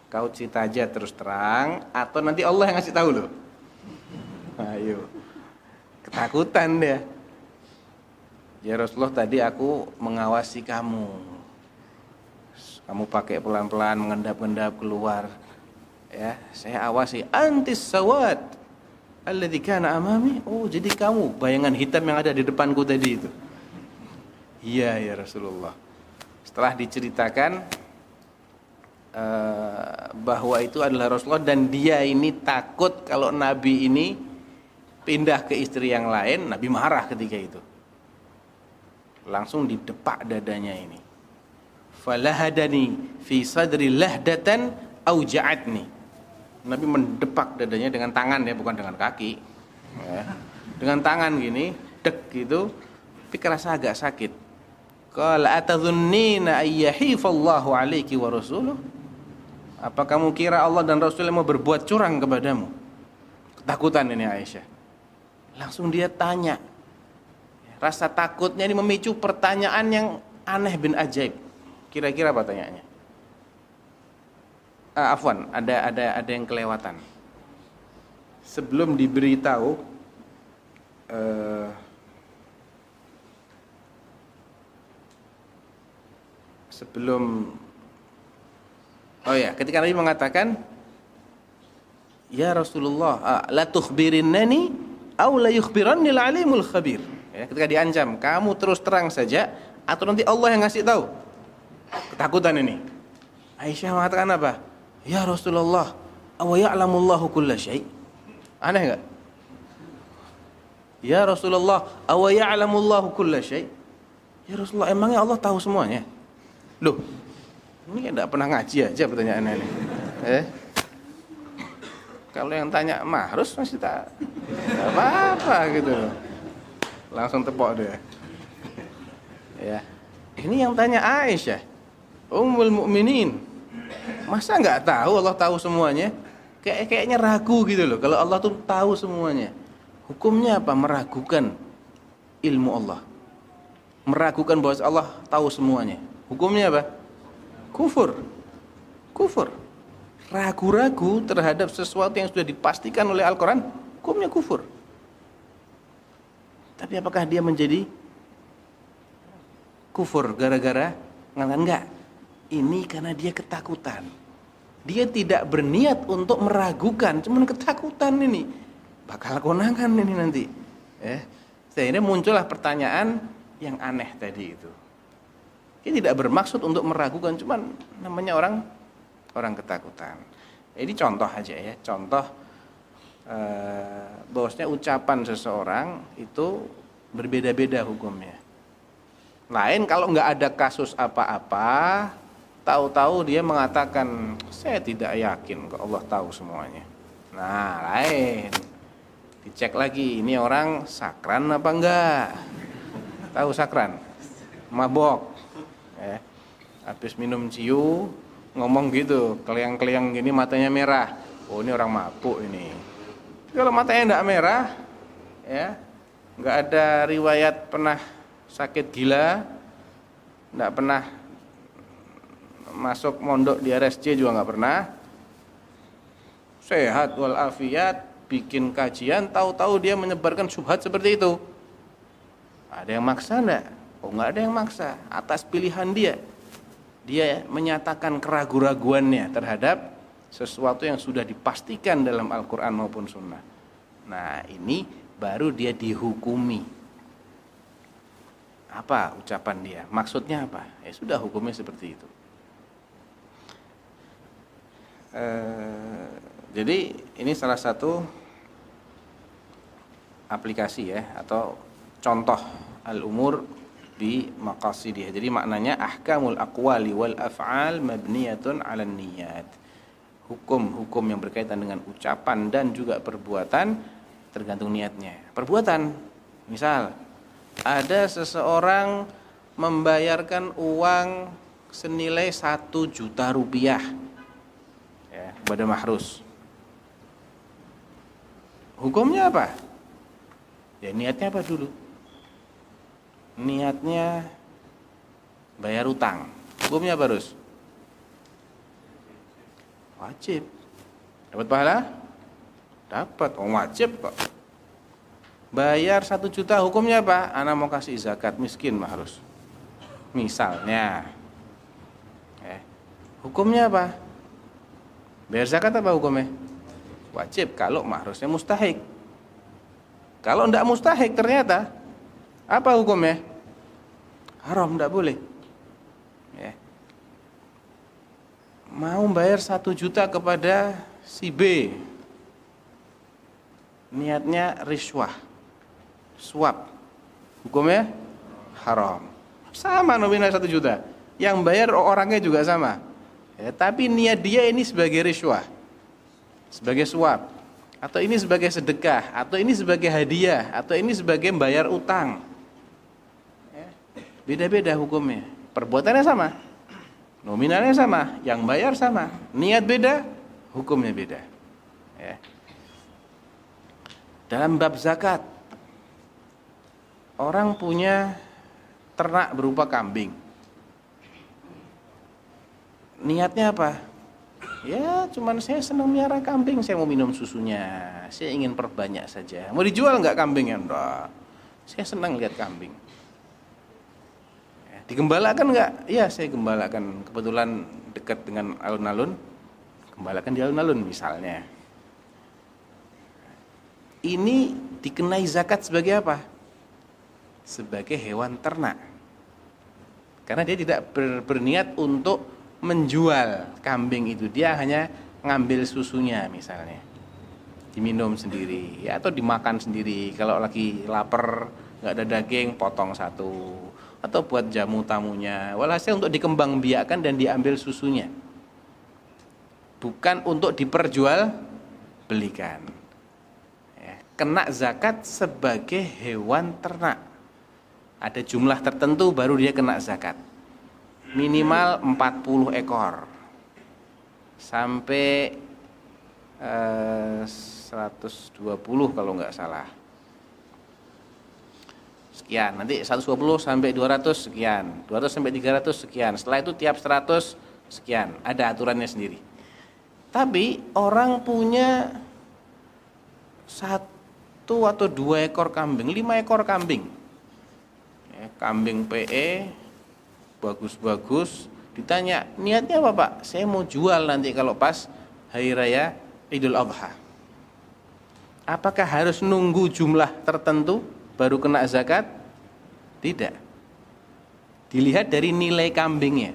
Kau cerita aja terus terang atau nanti Allah yang ngasih tahu loh. Ayo. Ketakutan dia. Ya Rasulullah tadi aku mengawasi kamu. Kamu pakai pelan-pelan mengendap-endap keluar. Ya, saya awasi antis sawat. Alladzi amami. Oh, jadi kamu bayangan hitam yang ada di depanku tadi itu. Iya ya Rasulullah. Setelah diceritakan bahwa itu adalah Rasulullah dan dia ini takut kalau Nabi ini pindah ke istri yang lain, Nabi marah ketika itu. Langsung didepak dadanya ini. Falahadani fi sadri lahdatan auja'atni. Nabi mendepak dadanya dengan tangan ya, bukan dengan kaki. Ya. Dengan tangan gini, dek gitu, tapi kerasa agak sakit. Qala atadhunnina ayyahifallahu alaiki wa rasuluh? Apa kamu kira Allah dan Rasul mau berbuat curang kepadamu? Ketakutan ini Aisyah. Langsung dia tanya. Rasa takutnya ini memicu pertanyaan yang aneh bin ajaib. Kira-kira apa tanyaannya? Ah, Afwan, ada ada ada yang kelewatan. Sebelum diberitahu uh, sebelum Oh ya, ketika Nabi mengatakan, Ya Rasulullah, ah, la tukhbirinnani aw la yukhbirannil alimul khabir. Ya, ketika diancam, kamu terus terang saja atau nanti Allah yang ngasih tahu. Ketakutan ini. Aisyah mengatakan apa? Ya Rasulullah, aw ya'lamullahu kulla syai'. Aneh enggak? Ya Rasulullah, aw ya'lamullahu kulla syai'. Ya Rasulullah, emangnya Allah tahu semuanya? Loh, ini tidak pernah ngaji aja pertanyaannya ini. Eh? Kalau yang tanya harus masih tak apa-apa gitu Langsung tepok dia. Ya. Ini yang tanya Aisyah. Ummul Mukminin. Masa nggak tahu Allah tahu semuanya? Kayak kayaknya ragu gitu loh. Kalau Allah tuh tahu semuanya. Hukumnya apa? Meragukan ilmu Allah. Meragukan bahwa Allah tahu semuanya. Hukumnya apa? Kufur. Kufur. Ragu-ragu terhadap sesuatu yang sudah dipastikan oleh Al-Quran, hukumnya kufur. Tapi apakah dia menjadi kufur gara-gara enggak? Ini karena dia ketakutan. Dia tidak berniat untuk meragukan, cuman ketakutan ini. Bakal konangan ini nanti. Eh, sehingga muncullah pertanyaan yang aneh tadi itu. Ini tidak bermaksud untuk meragukan, cuman namanya orang orang ketakutan. Ini contoh aja ya, contoh eh, bahwasanya ucapan seseorang itu berbeda-beda hukumnya. Lain kalau nggak ada kasus apa-apa, tahu-tahu dia mengatakan saya tidak yakin kok Allah tahu semuanya. Nah, lain. Dicek lagi, ini orang sakran apa enggak? Tahu sakran? Mabok ya. habis minum ciu ngomong gitu keliang-keliang gini matanya merah. Oh ini orang mabuk ini. Kalau matanya tidak merah ya nggak ada riwayat pernah sakit gila nggak pernah masuk mondok di RSC juga nggak pernah. Sehat walafiat bikin kajian tahu-tahu dia menyebarkan subhat seperti itu. Ada yang maksa enggak Oh nggak ada yang maksa atas pilihan dia. Dia menyatakan keraguan-raguannya terhadap sesuatu yang sudah dipastikan dalam Al-Quran maupun Sunnah. Nah ini baru dia dihukumi. Apa ucapan dia? Maksudnya apa? Ya sudah hukumnya seperti itu. E, jadi ini salah satu aplikasi ya atau contoh al-umur bi maqasidih. Jadi maknanya ahkamul aqwali wal af'al mabniyatun 'ala niyat. Hukum-hukum yang berkaitan dengan ucapan dan juga perbuatan tergantung niatnya. Perbuatan, misal ada seseorang membayarkan uang senilai satu juta rupiah ya, kepada mahrus. Hukumnya apa? Ya niatnya apa dulu? Niatnya bayar utang hukumnya apa Wajib. Dapat pahala? Dapat. Oh, wajib kok. Bayar satu juta hukumnya apa? Anak mau kasih zakat miskin mah harus. Misalnya. Eh, hukumnya apa? Bayar zakat apa hukumnya? Wajib kalau harusnya mustahik. Kalau tidak mustahik ternyata apa hukumnya? Haram tidak boleh. Ya. Mau bayar satu juta kepada si B, niatnya riswah, suap, hukumnya haram. Sama nominal satu juta, yang bayar orangnya juga sama. Ya, tapi niat dia ini sebagai riswah, sebagai suap, atau ini sebagai sedekah, atau ini sebagai hadiah, atau ini sebagai bayar utang. Beda-beda hukumnya. Perbuatannya sama, nominalnya sama, yang bayar sama, niat beda, hukumnya beda. Ya. Dalam bab zakat, orang punya ternak berupa kambing. Niatnya apa? Ya, cuman saya senang miara kambing, saya mau minum susunya, saya ingin perbanyak saja. Mau dijual nggak kambingnya? Enggak. Saya senang lihat kambing. Digembalakan nggak? Iya, saya gembalakan. Kebetulan dekat dengan alun-alun, gembalakan di alun-alun misalnya. Ini dikenai zakat sebagai apa? Sebagai hewan ternak. Karena dia tidak ber, berniat untuk menjual kambing itu dia hanya ngambil susunya misalnya diminum sendiri ya, atau dimakan sendiri kalau lagi lapar nggak ada daging potong satu atau buat jamu tamunya. Walhasil untuk dikembang biakan dan diambil susunya. Bukan untuk diperjual belikan. Ya, kena zakat sebagai hewan ternak. Ada jumlah tertentu baru dia kena zakat. Minimal 40 ekor. Sampai eh, 120 kalau nggak salah sekian. Nanti 120 sampai 200 sekian. 200 sampai 300 sekian. Setelah itu tiap 100 sekian. Ada aturannya sendiri. Tapi orang punya satu atau dua ekor kambing lima ekor kambing. Ya, kambing PE bagus-bagus. Ditanya niatnya apa pak? Saya mau jual nanti kalau pas hari raya idul adha. Apakah harus nunggu jumlah tertentu baru kena zakat? Tidak. Dilihat dari nilai kambingnya.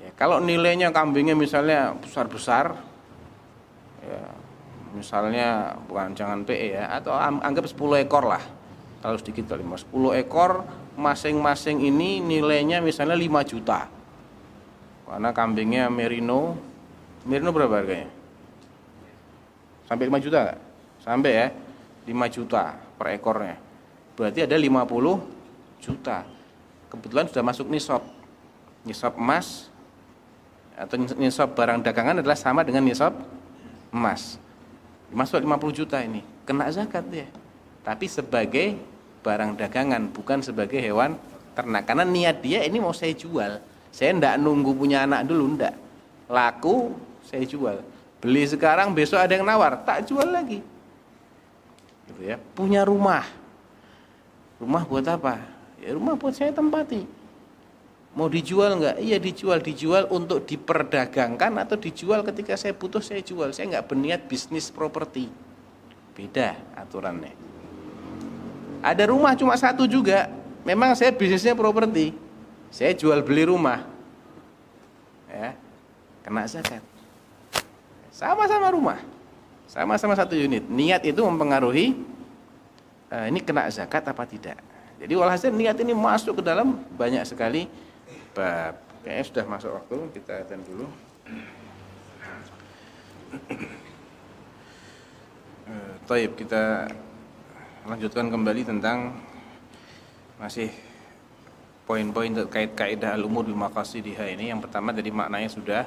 Ya, kalau nilainya kambingnya misalnya besar-besar ya, misalnya bukan jangan PE ya atau anggap 10 ekor lah. Kalau sedikit kali mas. 10 ekor masing-masing ini nilainya misalnya 5 juta. Karena kambingnya merino. Merino berapa harganya? Sampai 5 juta sampai ya 5 juta per ekornya berarti ada 50 juta. Kebetulan sudah masuk nisab. Nisab emas atau nisab barang dagangan adalah sama dengan nisab emas. Masuk 50 juta ini. Kena zakat ya tapi sebagai barang dagangan bukan sebagai hewan ternak. Karena niat dia ini mau saya jual. Saya ndak nunggu punya anak dulu ndak. Laku saya jual. Beli sekarang besok ada yang nawar tak jual lagi. Gitu ya. Punya rumah rumah buat apa ya rumah buat saya tempati mau dijual nggak iya dijual dijual untuk diperdagangkan atau dijual ketika saya butuh saya jual saya nggak berniat bisnis properti beda aturannya ada rumah cuma satu juga. Memang saya bisnisnya properti. Saya jual beli rumah. Ya. Kena zakat. Sama-sama rumah. Sama-sama satu unit. Niat itu mempengaruhi uh, ini kena zakat apa tidak. Jadi walhasil niat ini masuk ke dalam banyak sekali bab. Kayaknya sudah masuk waktu, kita aten dulu. Uh, Taib kita lanjutkan kembali tentang masih poin-poin terkait kaidah al-umur bil maqasidiha ini. Yang pertama tadi maknanya sudah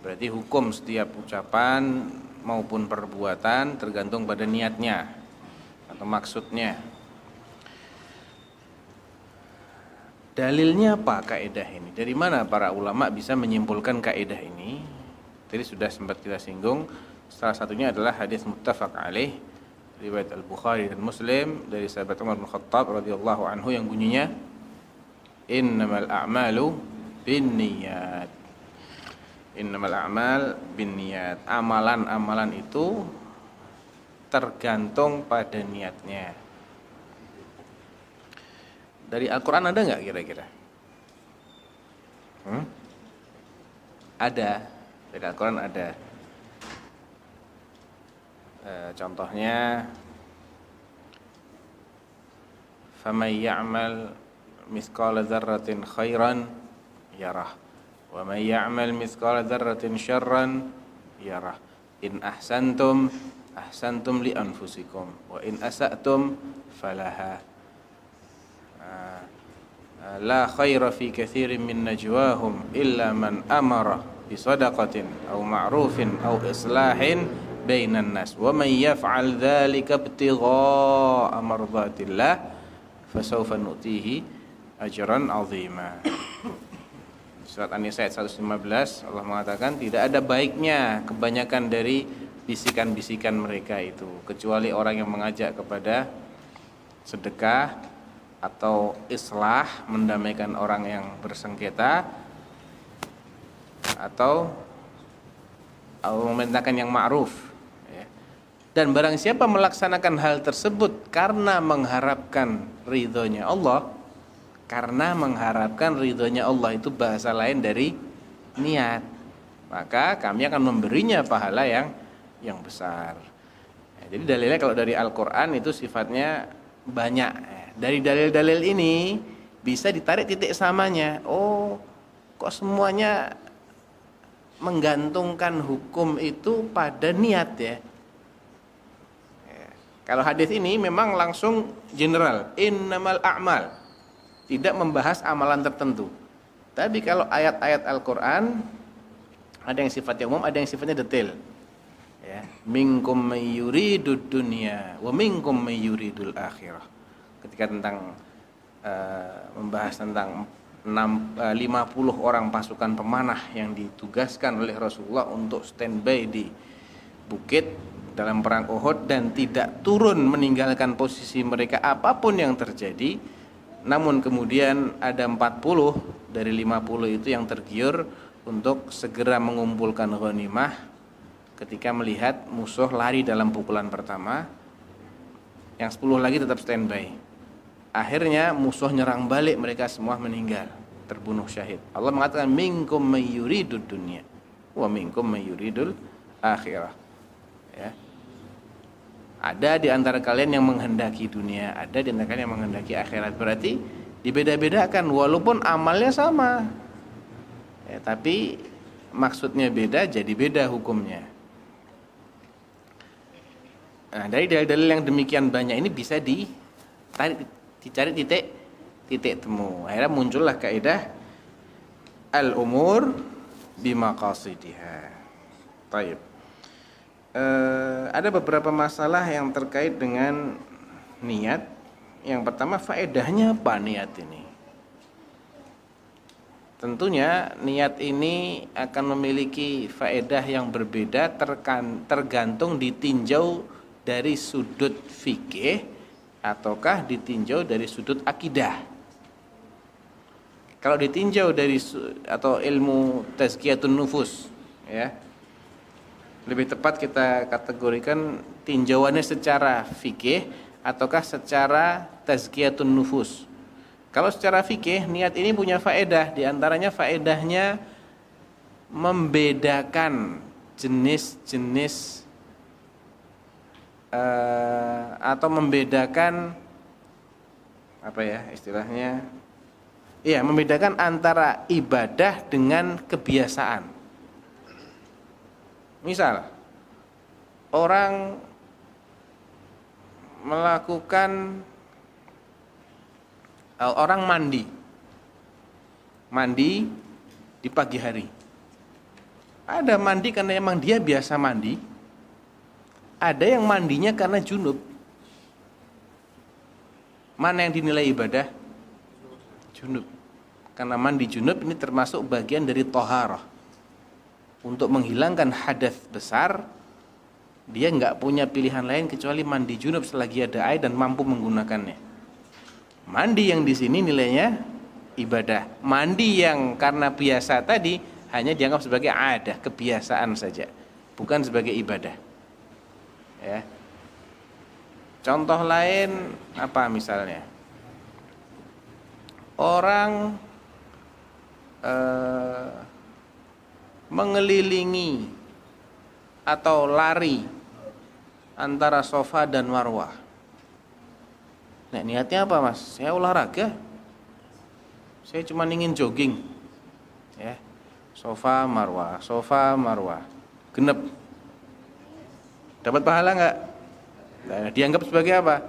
berarti hukum setiap ucapan maupun perbuatan tergantung pada niatnya atau maksudnya. Dalilnya apa kaidah ini? Dari mana para ulama bisa menyimpulkan kaidah ini? Tadi sudah sempat kita singgung. Salah satunya adalah hadis muttafaq alaih riwayat Al-Bukhari dan Muslim dari sahabat Umar bin Khattab radhiyallahu anhu yang bunyinya innamal a'malu binniyat. Innamal a'mal binniyat. Amalan-amalan itu tergantung pada niatnya. Dari Al-Quran ada nggak kira-kira? Hmm? Ada. Dari Al-Quran ada. E, contohnya, فَمَنْ يَعْمَلْ مِثْقَالَ ذَرَّةٍ خَيْرًا يَرَهُ وَمَنْ يَعْمَلْ مِثْقَالَ ذَرَّةٍ شَرًّا يَرَهُ إِنْ أَحْسَنْتُمْ ahsantum li anfusikum wa in asatum falaha. Ah, ah, la khaira fi kathirin min najwahum illa man amara bi sadaqatin aw ma'rufin aw islahin bainan nas. Wa man yaf'al dhalika ibtigha'a mardatillah fasawfa nu'tihi ajran 'azima. Surat An-Nisa ayat 115 Allah mengatakan tidak ada baiknya kebanyakan dari bisikan-bisikan mereka itu kecuali orang yang mengajak kepada sedekah atau islah mendamaikan orang yang bersengketa atau memerintahkan yang ma'ruf ya. dan barang siapa melaksanakan hal tersebut karena mengharapkan ridhonya Allah karena mengharapkan ridhonya Allah itu bahasa lain dari niat maka kami akan memberinya pahala yang yang besar ya, jadi dalilnya kalau dari Al-Quran itu sifatnya banyak ya dari dalil-dalil ini bisa ditarik titik samanya. Oh, kok semuanya menggantungkan hukum itu pada niat ya. ya. Kalau hadis ini memang langsung general, innamal a'mal. Tidak membahas amalan tertentu. Tapi kalau ayat-ayat Al-Qur'an ada yang sifatnya umum, ada yang sifatnya detail. Ya, minkum mayyuridud dunya wa minkum mayyuridul akhirah. Ketika tentang uh, membahas tentang 6, uh, 50 orang pasukan pemanah yang ditugaskan oleh Rasulullah untuk standby di bukit dalam perang Uhud dan tidak turun meninggalkan posisi mereka apa pun yang terjadi namun kemudian ada 40 dari 50 itu yang tergiur untuk segera mengumpulkan ghanimah ketika melihat musuh lari dalam pukulan pertama yang 10 lagi tetap standby Akhirnya musuh nyerang balik mereka semua meninggal, terbunuh syahid. Allah mengatakan minkum mayyuridud dunya wa minkum mayyuridul akhirah. Ya. Ada di antara kalian yang menghendaki dunia, ada di antara kalian yang menghendaki akhirat. Berarti dibeda-bedakan walaupun amalnya sama. Ya, tapi maksudnya beda jadi beda hukumnya. Nah, dari dalil-dalil yang demikian banyak ini bisa ditarik dicari titik titik temu akhirnya muncullah kaidah al umur bimaqasidiha Taib. E, ada beberapa masalah yang terkait dengan niat. Yang pertama faedahnya apa niat ini? Tentunya niat ini akan memiliki faedah yang berbeda tergantung ditinjau dari sudut fikih ataukah ditinjau dari sudut akidah? Kalau ditinjau dari atau ilmu tazkiyatun nufus ya lebih tepat kita kategorikan tinjauannya secara fikih ataukah secara tazkiyatun nufus. Kalau secara fikih niat ini punya faedah. Di antaranya faedahnya membedakan jenis-jenis uh, atau membedakan apa ya istilahnya? Iya membedakan antara ibadah dengan kebiasaan. Misal orang melakukan uh, orang mandi. Mandi di pagi hari. Ada mandi karena emang dia biasa mandi ada yang mandinya karena junub. Mana yang dinilai ibadah? Junub. Karena mandi junub ini termasuk bagian dari toharoh. untuk menghilangkan hadas besar dia nggak punya pilihan lain kecuali mandi junub selagi ada air dan mampu menggunakannya. Mandi yang di sini nilainya ibadah. Mandi yang karena biasa tadi hanya dianggap sebagai ada, kebiasaan saja, bukan sebagai ibadah. Ya. Contoh lain apa misalnya? Orang eh, mengelilingi atau lari antara sofa dan marwah. Nah, niatnya apa, Mas? Saya olahraga. Saya cuma ingin jogging. Ya. Sofa marwah, sofa marwah. Genep. Dapat pahala enggak? Nah, dianggap sebagai apa?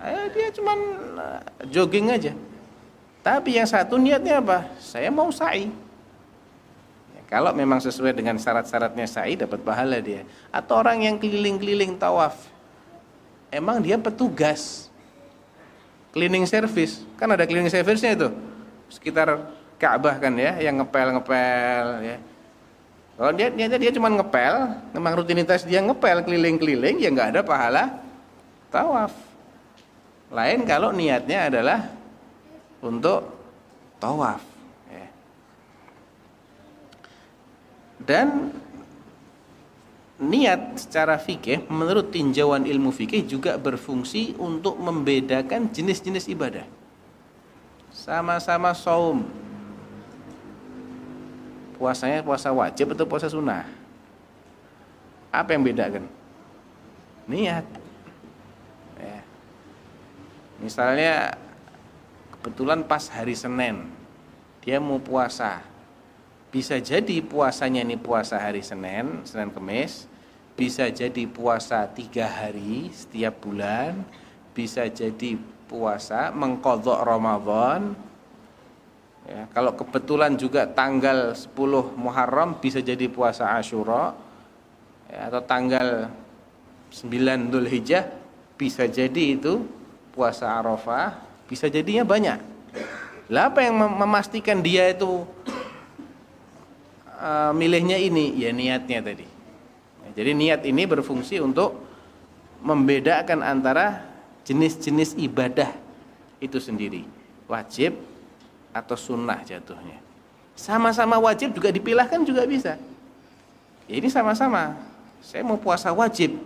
Nah, dia cuma eh, jogging aja. Tapi yang satu niatnya apa? Saya mau sa'i. Kalau memang sesuai dengan syarat-syaratnya sa'i dapat pahala dia. Atau orang yang keliling-keliling tawaf. Emang dia petugas. Cleaning service. Kan ada cleaning service-nya itu. Sekitar Ka'bah kan ya, yang ngepel-ngepel ya. Kalau dia dia, dia cuma ngepel, memang rutinitas dia ngepel keliling-keliling ya nggak ada pahala tawaf. Lain kalau niatnya adalah untuk tawaf. Dan niat secara fikih menurut tinjauan ilmu fikih juga berfungsi untuk membedakan jenis-jenis ibadah. Sama-sama saum. Puasanya puasa wajib atau puasa sunnah? Apa yang bedakan? Niat. Ya. Misalnya kebetulan pas hari Senin dia mau puasa bisa jadi puasanya ini puasa hari Senin, Senin Kemis, bisa jadi puasa tiga hari setiap bulan, bisa jadi puasa mengkodok Ramadan. Ya, kalau kebetulan juga tanggal 10 Muharram bisa jadi puasa Ashura ya, atau tanggal 9 Dhul Hijjah bisa jadi itu puasa Arafah, bisa jadinya banyak. Lah apa yang memastikan dia itu uh, milihnya ini? Ya niatnya tadi. Jadi niat ini berfungsi untuk membedakan antara jenis-jenis ibadah itu sendiri. Wajib atau sunnah jatuhnya sama-sama wajib juga dipilahkan juga bisa ya, ini sama-sama saya mau puasa wajib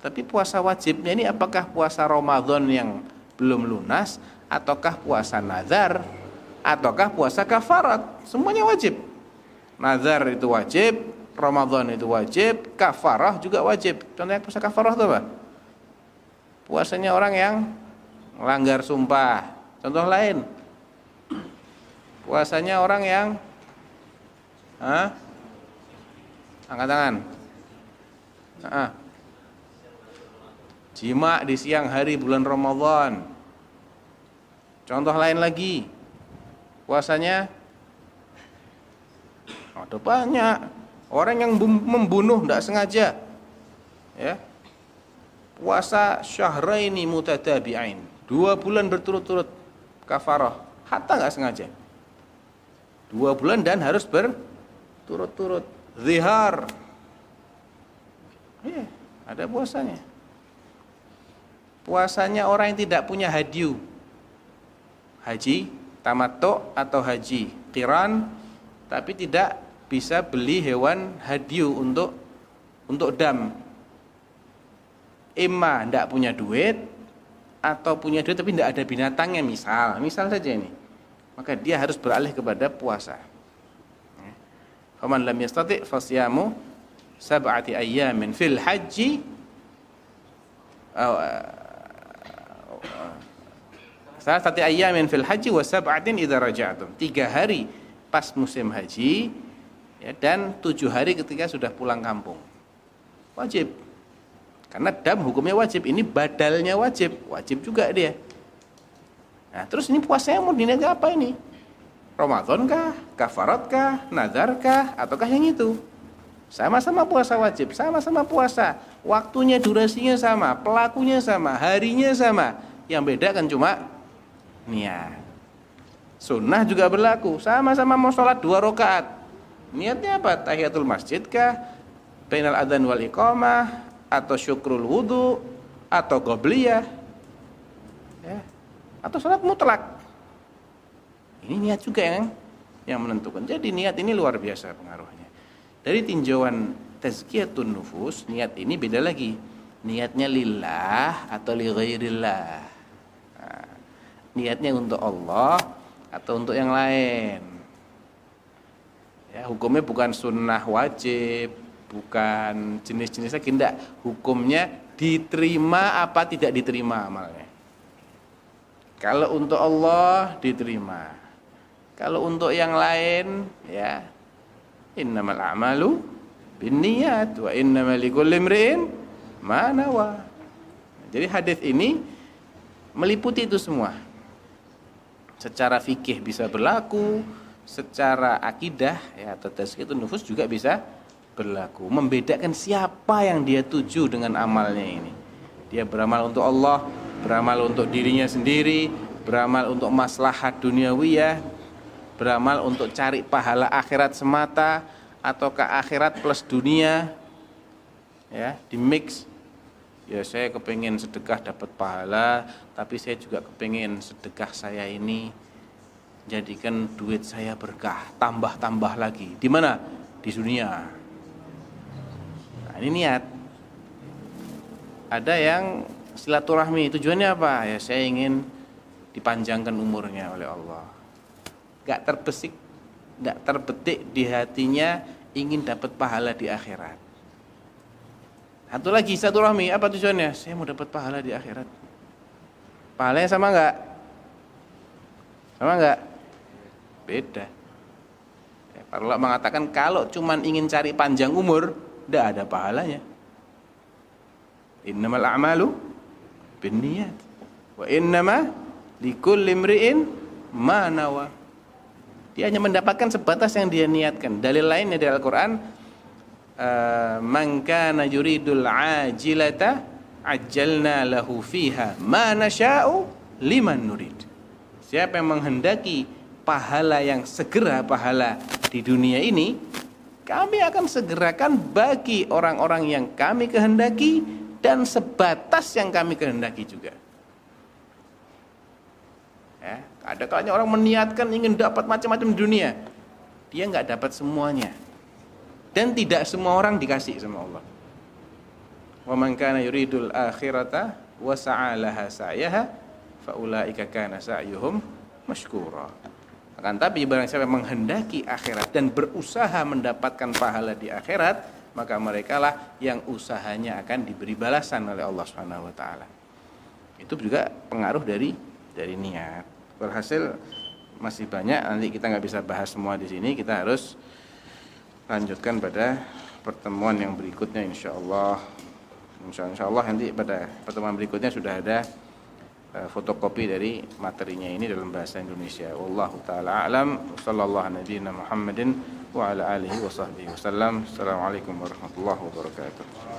tapi puasa wajibnya ini apakah puasa Ramadan yang belum lunas ataukah puasa nazar ataukah puasa kafarat semuanya wajib Nazar itu wajib, Ramadan itu wajib, kafarah juga wajib. Contohnya puasa kafarah itu apa? Puasanya orang yang melanggar sumpah. Contoh lain. Puasanya orang yang Hah? Angkat tangan. Nah, jima di siang hari bulan Ramadan. Contoh lain lagi. Puasanya ada banyak orang yang membunuh tidak sengaja. Ya. Puasa syahraini mutatabi'ain. Dua bulan berturut-turut kafarah. Hatta nggak sengaja. Dua bulan dan harus berturut-turut. Zihar. Ya, ada puasanya. Puasanya orang yang tidak punya hadiu. Haji, tamato atau haji kiran tapi tidak bisa beli hewan hadiu untuk untuk dam. Emma tidak punya duit atau punya duit tapi tidak ada binatangnya misal, misal saja ini. Maka dia harus beralih kepada puasa. Faman lam yastati fasyamu sab'ati ayyamin fil haji Salah satu ayamin fil haji wa sab'atin idza raja'tum. Tiga hari pas musim haji ya, dan tujuh hari ketika sudah pulang kampung. Wajib. Karena dam hukumnya wajib. Ini badalnya wajib. Wajib juga dia nah terus ini puasanya mau dinaga apa ini? Ramadan kah? Kafarat kah? Nazar kah? Ataukah yang itu? Sama-sama puasa wajib sama-sama puasa. Waktunya durasinya sama pelakunya sama harinya sama. Yang beda kan cuma niat. Sunnah juga berlaku. Sama-sama mau sholat dua rakaat. Niatnya apa? Tahiyatul masjid kah? Bainal adzan wal iqamah? Atau syukrul wudu? Atau gobliyah ya. Atau salat mutlak. Ini niat juga yang yang menentukan. Jadi niat ini luar biasa pengaruhnya. Dari tinjauan tazkiyatun nufus, niat ini beda lagi. Niatnya lillah atau li ghairillah. Nah, niatnya untuk Allah atau untuk yang lain. Ya, hukumnya bukan sunnah wajib, bukan jenis-jenisnya tidak. Hukumnya diterima apa tidak diterima amalnya. Kalau untuk Allah diterima. Kalau untuk yang lain ya innamal a'malu binniyat wa innamal likulli imri'in ma nawa. Jadi hadis ini meliputi itu semua. Secara fikih bisa berlaku, secara akidah ya atau tazkiyatun nufus juga bisa berlaku. Membedakan siapa yang dia tuju dengan amalnya ini. Dia beramal untuk Allah, beramal untuk dirinya sendiri, beramal untuk maslahat duniawiyah, beramal untuk cari pahala akhirat semata atau ke akhirat plus dunia ya di mix. Ya saya kepengen sedekah dapat pahala tapi saya juga kepengen sedekah saya ini jadikan duit saya berkah tambah-tambah lagi. Di mana? Di dunia. Nah, ini niat. Ada yang silaturahmi tujuannya apa? Ya saya ingin dipanjangkan umurnya oleh Allah. Gak terbesik gak terbetik di hatinya ingin dapat pahala di akhirat. Satu lagi satu rahmi apa tujuannya? Saya mau dapat pahala di akhirat. Pahalanya sama nggak? Sama nggak? Beda. Ya, para ulama mengatakan kalau cuman ingin cari panjang umur tidak ada pahalanya. Innamal a'malu binniyat wa innama likulli imri'in ma nawa dia hanya mendapatkan sebatas yang dia niatkan. Dalil lainnya dari Al-Qur'an uh, man kana yuridul ajilata ajjalna lahu fiha ma nasha'u liman nurid. Siapa yang menghendaki pahala yang segera pahala di dunia ini kami akan segerakan bagi orang-orang yang kami kehendaki dan sebatas yang kami kehendaki juga. Ya, ada kalanya orang meniatkan ingin dapat macam-macam dunia. Dia nggak dapat semuanya. Dan tidak semua orang dikasih sama Allah. Wa man kana yuridul akhirata wa sa'alaha sa'yaha fa ulaika kana sa'yuhum mashkura. Akan tapi barang siapa menghendaki akhirat dan berusaha mendapatkan pahala di akhirat, maka mereka lah yang usahanya akan diberi balasan oleh Allah Subhanahu wa taala. Itu juga pengaruh dari dari niat. Berhasil masih banyak nanti kita nggak bisa bahas semua di sini, kita harus lanjutkan pada pertemuan yang berikutnya insya Allah. Insya Allah nanti pada pertemuan berikutnya sudah ada fotokopi dari materinya ini dalam bahasa Indonesia. Wallahu taala alam. Sallallahu alaihi Muhammadin wa ala alihi wa sahbihi wasallam. Assalamualaikum warahmatullahi wabarakatuh.